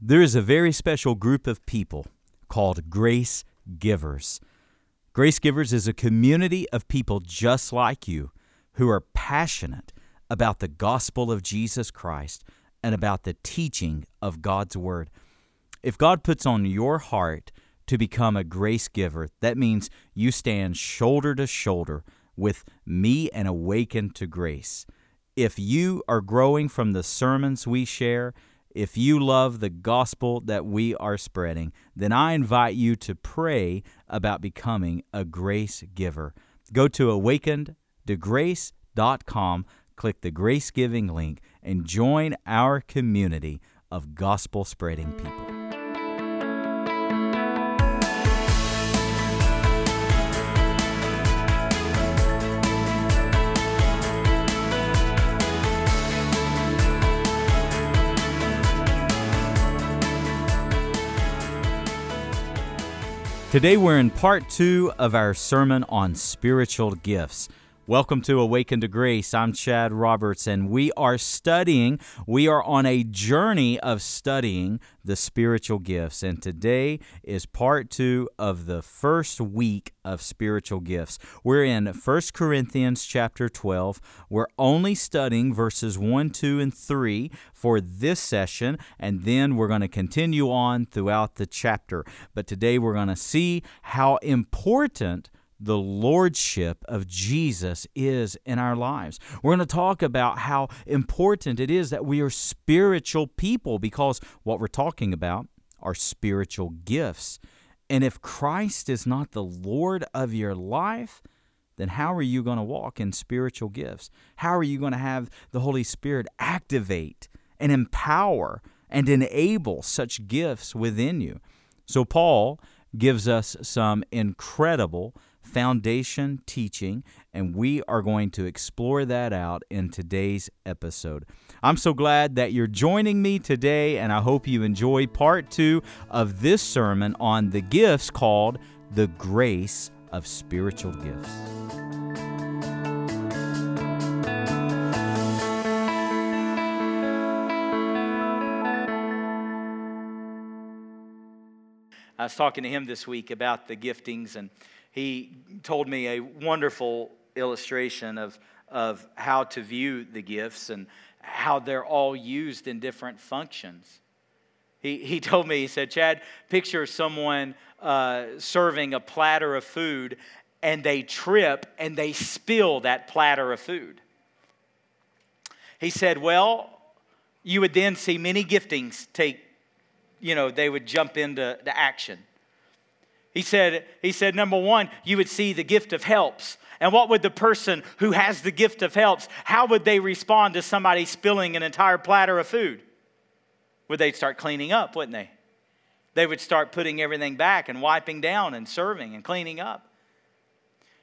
There is a very special group of people called Grace Givers. Grace Givers is a community of people just like you who are passionate about the gospel of Jesus Christ and about the teaching of God's Word. If God puts on your heart to become a grace giver, that means you stand shoulder to shoulder with me and awaken to grace. If you are growing from the sermons we share, if you love the gospel that we are spreading, then I invite you to pray about becoming a grace giver. Go to awakentograce.com, click the grace giving link, and join our community of gospel spreading people. Today we're in part two of our sermon on spiritual gifts. Welcome to Awaken to Grace. I'm Chad Roberts, and we are studying, we are on a journey of studying the spiritual gifts. And today is part two of the first week of spiritual gifts. We're in 1 Corinthians chapter 12. We're only studying verses 1, 2, and 3 for this session, and then we're going to continue on throughout the chapter. But today we're going to see how important the lordship of Jesus is in our lives. We're going to talk about how important it is that we are spiritual people because what we're talking about are spiritual gifts. And if Christ is not the Lord of your life, then how are you going to walk in spiritual gifts? How are you going to have the Holy Spirit activate and empower and enable such gifts within you? So, Paul gives us some incredible foundation teaching, and we are going to explore that out in today's episode. I'm so glad that you're joining me today, and I hope you enjoy part two of this sermon on the gifts called the grace of spiritual gifts. I was talking to him this week about the giftings and he told me a wonderful illustration of, of how to view the gifts and how they're all used in different functions. He, he told me, he said, Chad, picture someone uh, serving a platter of food and they trip and they spill that platter of food. He said, Well, you would then see many giftings take, you know, they would jump into the action. He said, he said, number one, you would see the gift of helps. And what would the person who has the gift of helps, how would they respond to somebody spilling an entire platter of food? Would they start cleaning up, wouldn't they? They would start putting everything back and wiping down and serving and cleaning up.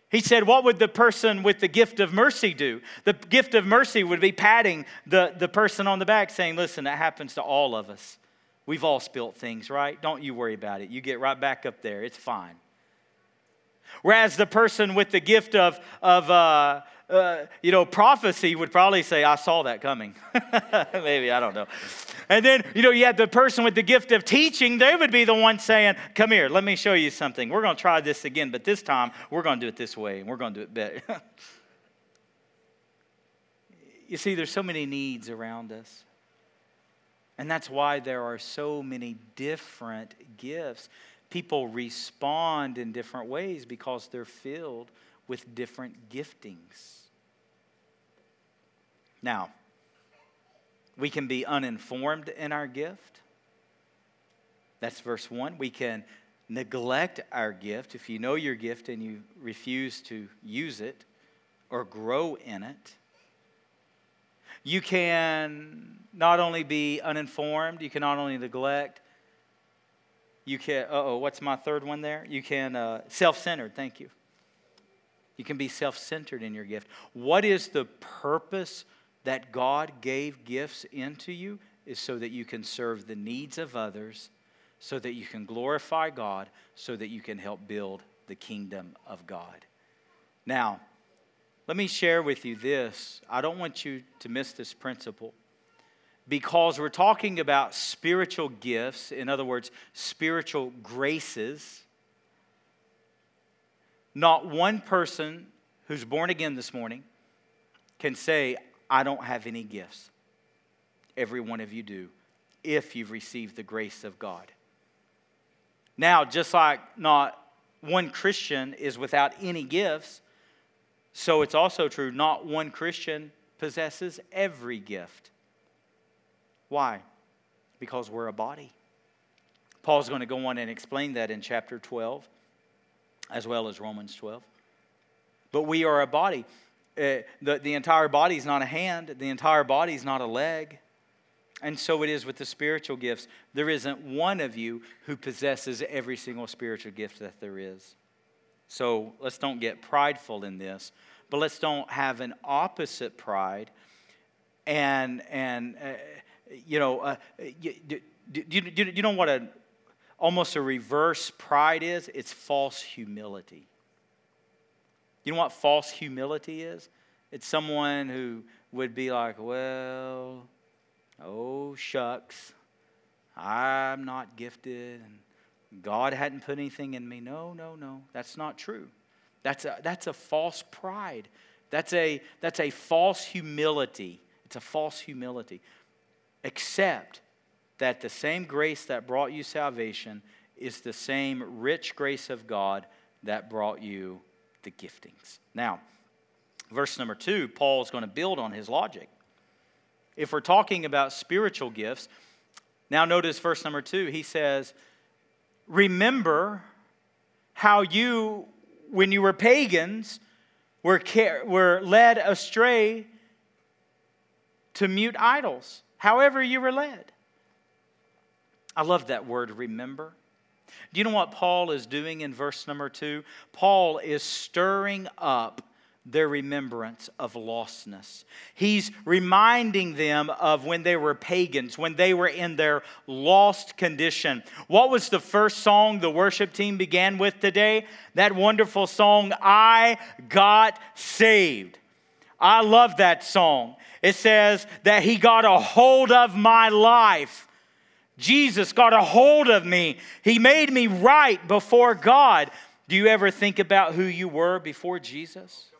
He said, What would the person with the gift of mercy do? The gift of mercy would be patting the, the person on the back, saying, Listen, that happens to all of us. We've all spilt things, right? Don't you worry about it. You get right back up there. It's fine. Whereas the person with the gift of, of uh, uh, you know, prophecy would probably say, I saw that coming. Maybe, I don't know. And then, you know, you had the person with the gift of teaching, they would be the one saying, Come here, let me show you something. We're going to try this again, but this time we're going to do it this way and we're going to do it better. you see, there's so many needs around us. And that's why there are so many different gifts. People respond in different ways because they're filled with different giftings. Now, we can be uninformed in our gift. That's verse 1. We can neglect our gift. If you know your gift and you refuse to use it or grow in it, you can not only be uninformed, you can not only neglect, you can, oh, what's my third one there? You can, uh, self centered, thank you. You can be self centered in your gift. What is the purpose that God gave gifts into you? Is so that you can serve the needs of others, so that you can glorify God, so that you can help build the kingdom of God. Now, let me share with you this. I don't want you to miss this principle because we're talking about spiritual gifts, in other words, spiritual graces. Not one person who's born again this morning can say, I don't have any gifts. Every one of you do, if you've received the grace of God. Now, just like not one Christian is without any gifts, so it's also true, not one Christian possesses every gift. Why? Because we're a body. Paul's going to go on and explain that in chapter 12, as well as Romans 12. But we are a body. Uh, the, the entire body is not a hand, the entire body is not a leg. And so it is with the spiritual gifts. There isn't one of you who possesses every single spiritual gift that there is. So let's don't get prideful in this, but let's don't have an opposite pride and, and uh, you know, uh, you, do, do, do, you know what a, almost a reverse pride is? It's false humility. You know what false humility is? It's someone who would be like, well, oh, shucks, I'm not gifted, and God hadn't put anything in me. No, no, no, that's not true. That's a, that's a false pride. That's a, that's a false humility. It's a false humility. Except that the same grace that brought you salvation is the same rich grace of God that brought you the giftings. Now, verse number two, Paul is going to build on his logic. If we're talking about spiritual gifts, now notice verse number two, he says, Remember how you, when you were pagans, were, were led astray to mute idols, however you were led. I love that word, remember. Do you know what Paul is doing in verse number two? Paul is stirring up their remembrance of lostness. He's reminding them of when they were pagans, when they were in their lost condition. What was the first song the worship team began with today? That wonderful song, I Got Saved. I love that song. It says that He got a hold of my life. Jesus got a hold of me. He made me right before God. Do you ever think about who you were before Jesus?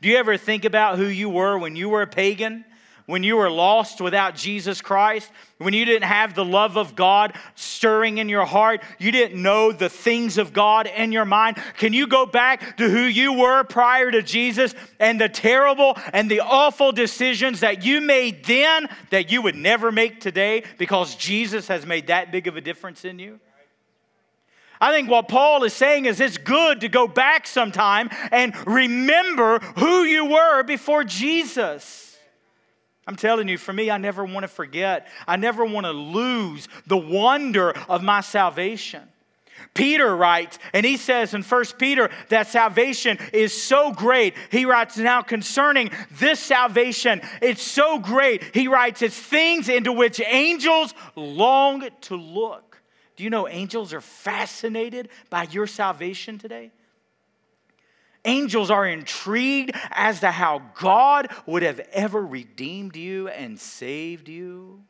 Do you ever think about who you were when you were a pagan? When you were lost without Jesus Christ, when you didn't have the love of God stirring in your heart, you didn't know the things of God in your mind. Can you go back to who you were prior to Jesus and the terrible and the awful decisions that you made then that you would never make today because Jesus has made that big of a difference in you? I think what Paul is saying is it's good to go back sometime and remember who you were before Jesus. I'm telling you, for me, I never want to forget. I never want to lose the wonder of my salvation. Peter writes, and he says in 1 Peter that salvation is so great. He writes now concerning this salvation, it's so great. He writes, it's things into which angels long to look. Do you know angels are fascinated by your salvation today? Angels are intrigued as to how God would have ever redeemed you and saved you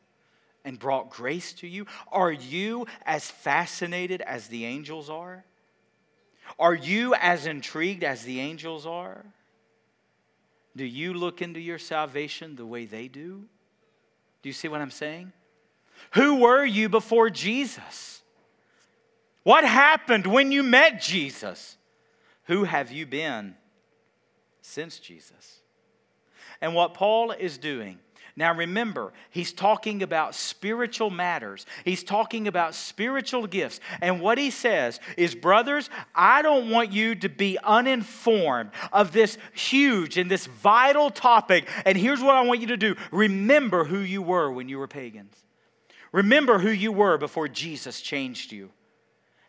and brought grace to you. Are you as fascinated as the angels are? Are you as intrigued as the angels are? Do you look into your salvation the way they do? Do you see what I'm saying? Who were you before Jesus? What happened when you met Jesus? Who have you been since Jesus? And what Paul is doing, now remember, he's talking about spiritual matters. He's talking about spiritual gifts. And what he says is, brothers, I don't want you to be uninformed of this huge and this vital topic. And here's what I want you to do remember who you were when you were pagans. Remember who you were before Jesus changed you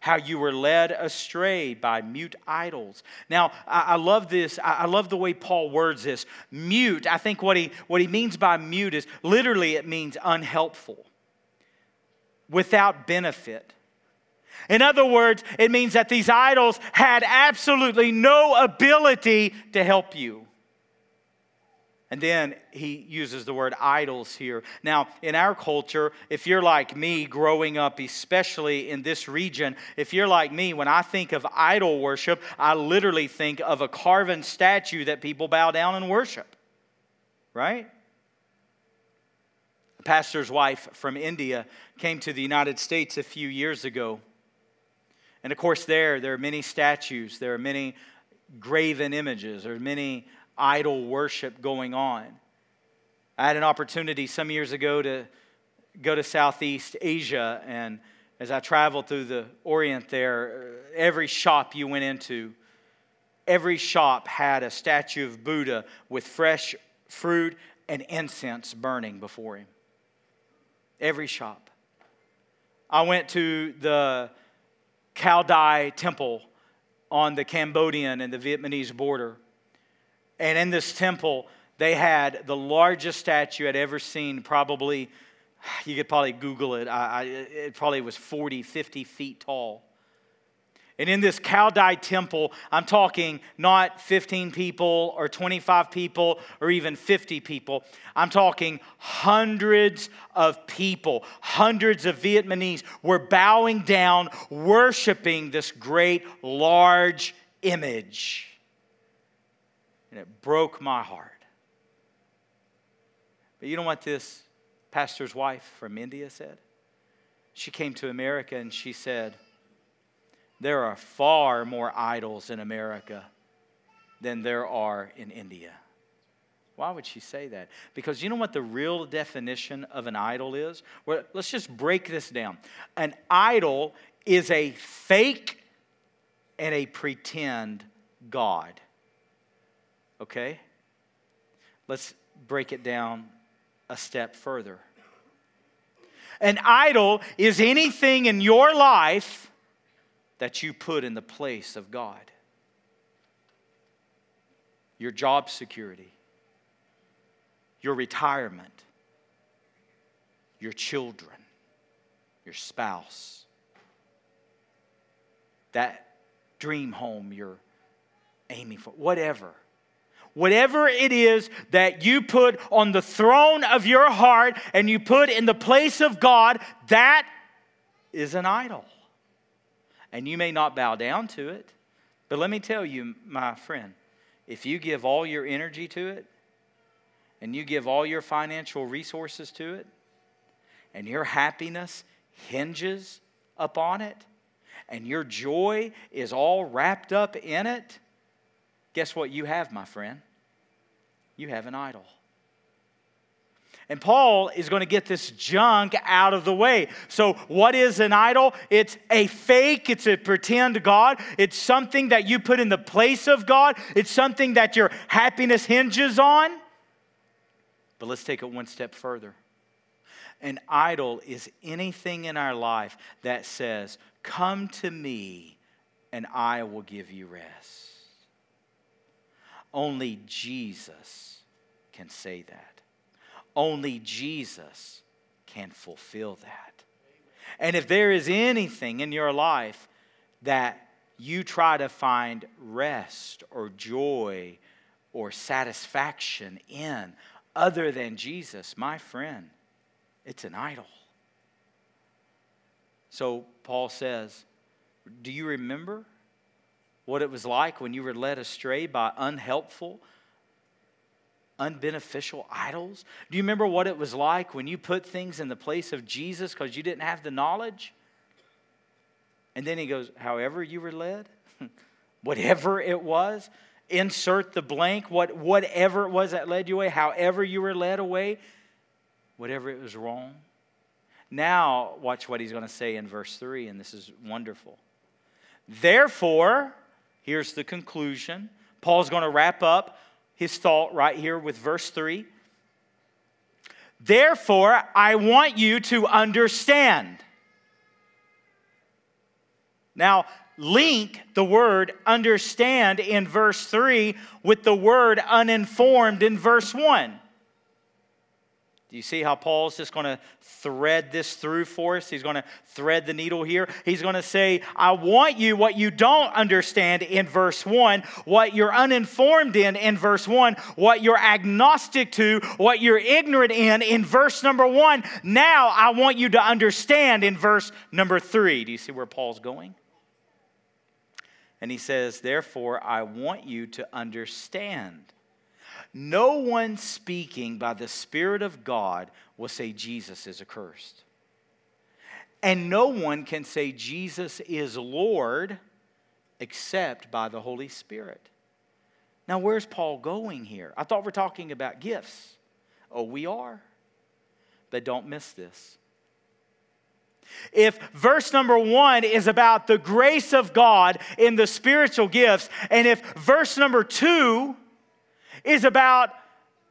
how you were led astray by mute idols. Now, I, love this. I, I, love the way Paul words this. Mute, I think what he, what he means by mute is literally it means unhelpful, without benefit. In other words, it means that these idols had absolutely no ability to help you. And then he uses the word idols here. Now, in our culture, if you're like me growing up, especially in this region, if you're like me, when I think of idol worship, I literally think of a carven statue that people bow down and worship. Right? A pastor's wife from India came to the United States a few years ago. And of course, there, there are many statues, there are many graven images, there are many idol worship going on. I had an opportunity some years ago to go to Southeast Asia, and as I traveled through the Orient there, every shop you went into, every shop had a statue of Buddha with fresh fruit and incense burning before him. Every shop. I went to the Cao Dai Temple on the Cambodian and the Vietnamese border. And in this temple, they had the largest statue I'd ever seen, probably, you could probably Google it, I, I, it probably was 40, 50 feet tall. And in this Cao Dai temple, I'm talking not 15 people or 25 people or even 50 people. I'm talking hundreds of people, hundreds of Vietnamese were bowing down, worshiping this great, large image and it broke my heart. But you know what this pastor's wife from India said? She came to America and she said, There are far more idols in America than there are in India. Why would she say that? Because you know what the real definition of an idol is? Well, let's just break this down. An idol is a fake and a pretend God. Okay? Let's break it down a step further. An idol is anything in your life that you put in the place of God. Your job security, your retirement, your children, your spouse, that dream home you're aiming for, whatever whatever it is that you put on the throne of your heart and you put in the place of God, that is an idol. And you may not bow down to it, but let me tell you, my friend, if you give all your energy to it, and you give all your financial resources to it, and your happiness hinges upon it, and your joy is all wrapped up in it, guess what you have, my friend? you have an idol. And Paul is going to get this junk out of the way. So, what is an idol? It's a fake, it's a pretend God. It's something that you put in the place of God, it's something that your happiness hinges on. But let's take it one step further. An idol is anything in our life that says, Come to me and I will give you rest. Only Jesus can say that. Only Jesus can fulfill that. And if there is anything in your life that you try to find rest or joy or satisfaction in other than Jesus, my friend, it's an idol. So Paul says, Do you remember what it was like when you were led astray by unhelpful, unbeneficial idols? Do you remember what it was like when you put things in the place of Jesus because you didn't have the knowledge? And then he goes, however you were led, whatever it was, insert the blank, what, whatever it was that led you away, however you were led away, whatever it was wrong. Now, watch what he's going to say in verse 3, and this is wonderful. Therefore, Here's the conclusion. Paul's going to wrap up his thought right here with verse 3. Therefore, I want you to understand. Now, link the word understand in verse 3 with the word uninformed in verse 1. Do you see how Paul's just going to thread this through for us? He's going to thread the needle here. He's going to say, I want you what you don't understand in verse 1, what you're uninformed in in verse 1, what you're agnostic to, what you're ignorant in in verse number 1. Now I want you to understand in verse number 3. Do you see where Paul's going? And he says, Therefore, I want you to understand no one speaking by the Spirit of God will say Jesus is accursed. And no one can say Jesus is Lord except by the Holy Spirit. Now, where's Paul going here? I thought we're talking about gifts. Oh, we are. But don't miss this. If verse number one is about the grace of God in the spiritual gifts, and if verse number two is about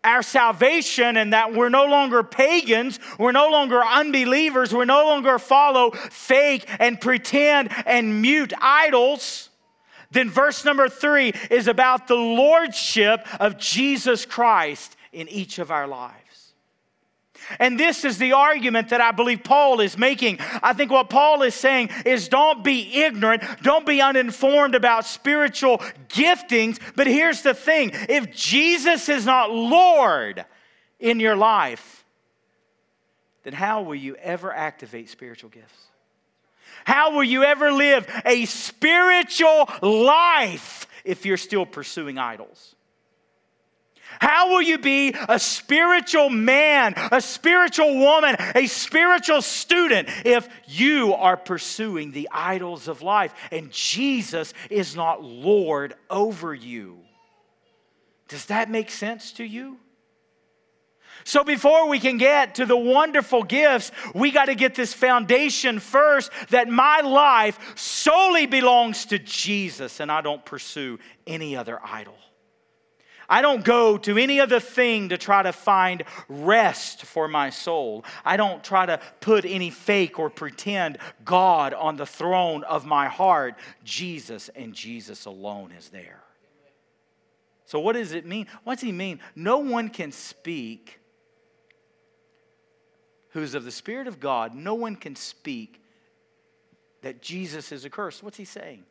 our salvation and that we're no longer pagans, we're no longer unbelievers, we're no longer follow fake and pretend and mute idols. Then verse number three is about the lordship of Jesus Christ in each of our lives. And this is the argument that I believe Paul is making. I think what Paul is saying is don't be ignorant, don't be uninformed about spiritual giftings. But here's the thing if Jesus is not Lord in your life, then how will you ever activate spiritual gifts? How will you ever live a spiritual life if you're still pursuing idols? How will you be a spiritual man, a spiritual woman, a spiritual student if you are pursuing the idols of life and Jesus is not Lord over you? Does that make sense to you? So, before we can get to the wonderful gifts, we got to get this foundation first that my life solely belongs to Jesus and I don't pursue any other idol. I don't go to any other thing to try to find rest for my soul. I don't try to put any fake or pretend God on the throne of my heart. Jesus and Jesus alone is there. So, what does it mean? What does he mean? No one can speak who's of the Spirit of God, no one can speak that Jesus is accursed. What's he saying?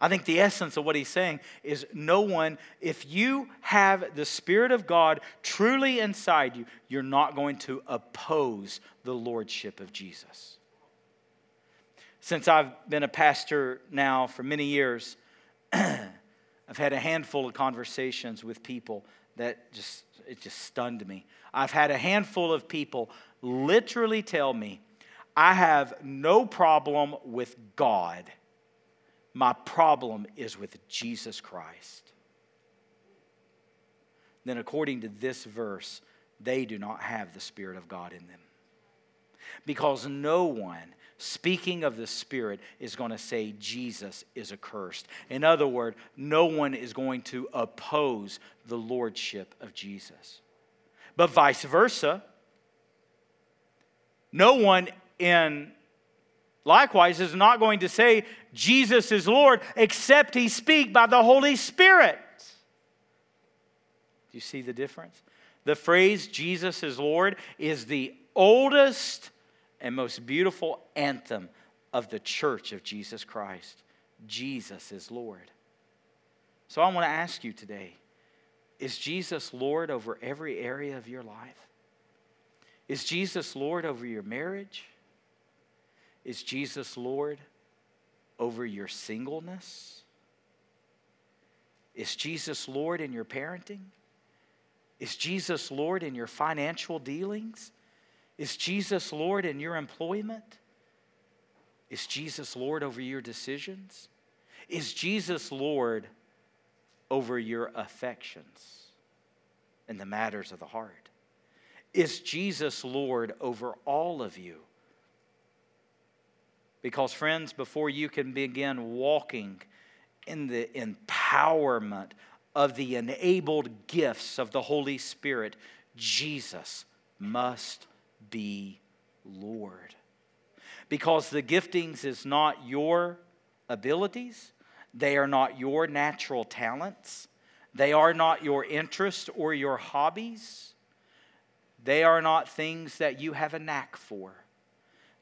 I think the essence of what he's saying is no one, if you have the Spirit of God truly inside you, you're not going to oppose the Lordship of Jesus. Since I've been a pastor now for many years, I've had a handful of conversations with people that just, it just stunned me. I've had a handful of people literally tell me, I have no problem with God my problem is with Jesus Christ. Then, according to this verse, they do not have the Spirit of God in them. Because no one speaking of the Spirit is going to say Jesus is accursed. In other words, no one is going to oppose the Lordship of Jesus. But vice versa, no one in likewise is not going to say Jesus is Lord except he speak by the Holy Spirit. Do you see the difference? The phrase Jesus is Lord is the oldest and most beautiful anthem of the church of Jesus Christ. Jesus is Lord. So I want to ask you today is Jesus Lord over every area of your life? Is Jesus Lord over your marriage? Is Jesus Lord over your singleness? Is Jesus Lord in your parenting? Is Jesus Lord in your financial dealings? Is Jesus Lord in your employment? Is Jesus Lord over your decisions? Is Jesus Lord over your affections and the matters of the heart? Is Jesus Lord over all of you? Because, friends, before you can begin walking in the empowerment of the enabled gifts of the Holy Spirit, Jesus must be Lord. Because the giftings is not your abilities, they are not your natural talents, they are not your interests or your hobbies. They are not things that you have a knack for.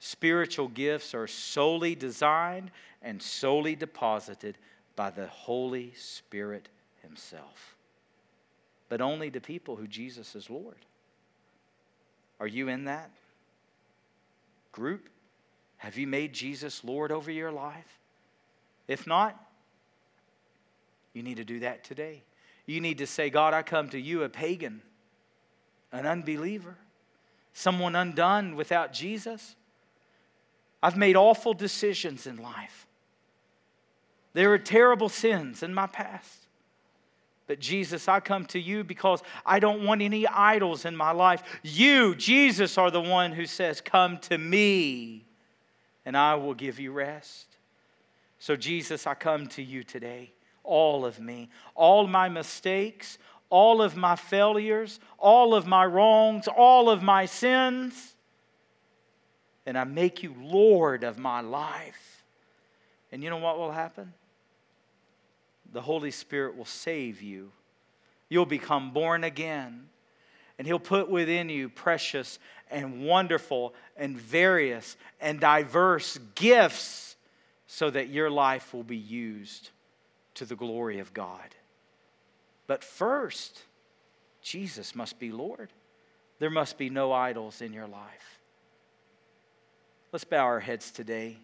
Spiritual gifts are solely designed and solely deposited by the Holy Spirit Himself, but only to people who Jesus is Lord. Are you in that group? Have you made Jesus Lord over your life? If not, you need to do that today. You need to say, God, I come to you, a pagan, an unbeliever, someone undone without Jesus. I've made awful decisions in life. There are terrible sins in my past. But Jesus, I come to you because I don't want any idols in my life. You, Jesus, are the one who says, Come to me, and I will give you rest. So, Jesus, I come to you today, all of me, all my mistakes, all of my failures, all of my wrongs, all of my sins, and I make you Lord of my life. And you know what will happen? the Holy Spirit will save you. You'll become born again. And He'll put within you precious and wonderful and various and diverse gifts so that your life will be used to the glory of God. But first, Jesus must be Lord. There must be no idols in your life. Let's bow our heads today.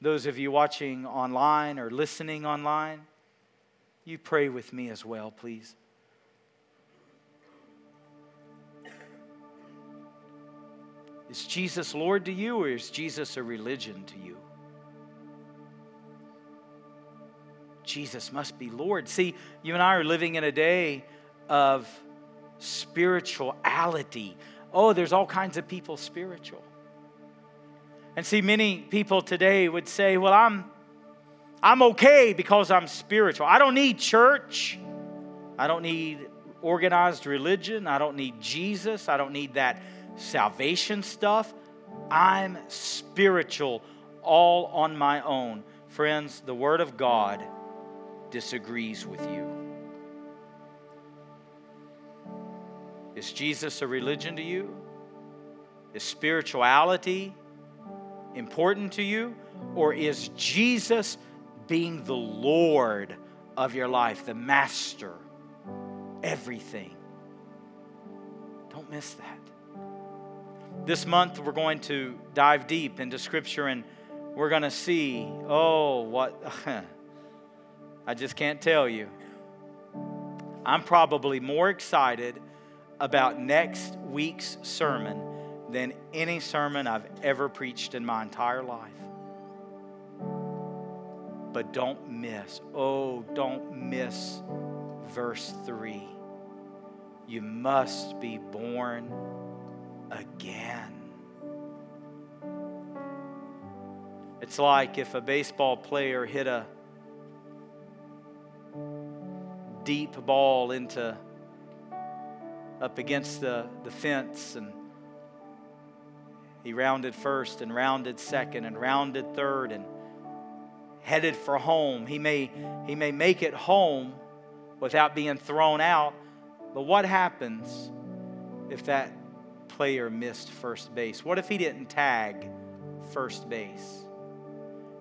Those of you watching online or listening online, you pray with me as well, please. Is Jesus Lord to you, or is Jesus a religion to you? Jesus must be Lord. See, you and I are living in a day of spirituality. Oh, there's all kinds of people spiritual. And see, many people today would say, Well, I'm, I'm okay because I'm spiritual. I don't need church. I don't need organized religion. I don't need Jesus. I don't need that salvation stuff. I'm spiritual all on my own. Friends, the Word of God disagrees with you. Is Jesus a religion to you? Is spirituality important to you? Or is Jesus being the Lord of your life, the master, everything? Don't miss that. This month, we're going to dive deep into Scripture and we're going to see, oh, what. I just can't tell you. I'm probably more excited about next week's sermon than any sermon I've ever preached in my entire life. But don't miss, oh, don't miss verse 3. You must be born again. It's like if a baseball player hit a deep ball into up against the, the fence and he rounded first and rounded second and rounded third and headed for home. He may, he may make it home without being thrown out, but what happens if that player missed first base? What if he didn't tag first base?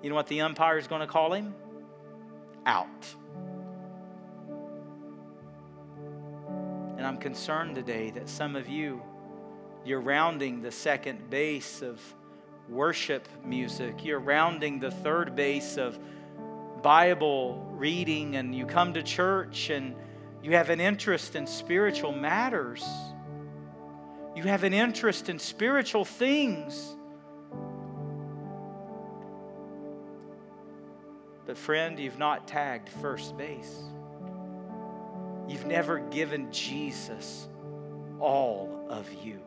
You know what the umpire is going to call him? Out. And I'm concerned today that some of you you're rounding the second base of worship music. You're rounding the third base of Bible reading, and you come to church and you have an interest in spiritual matters. You have an interest in spiritual things. But, friend, you've not tagged first base. You've never given Jesus all of you.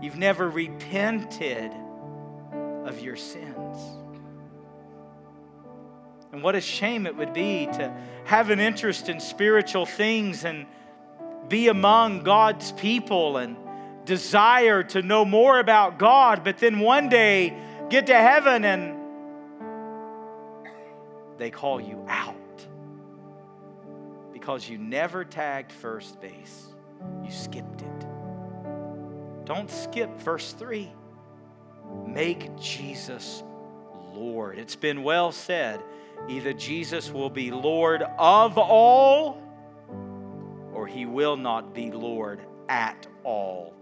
You've never repented of your sins. And what a shame it would be to have an interest in spiritual things and be among God's people and desire to know more about God, but then one day get to heaven and they call you out because you never tagged first base. You skipped it. Don't skip verse 3. Make Jesus Lord. It's been well said either Jesus will be Lord of all or he will not be Lord at all.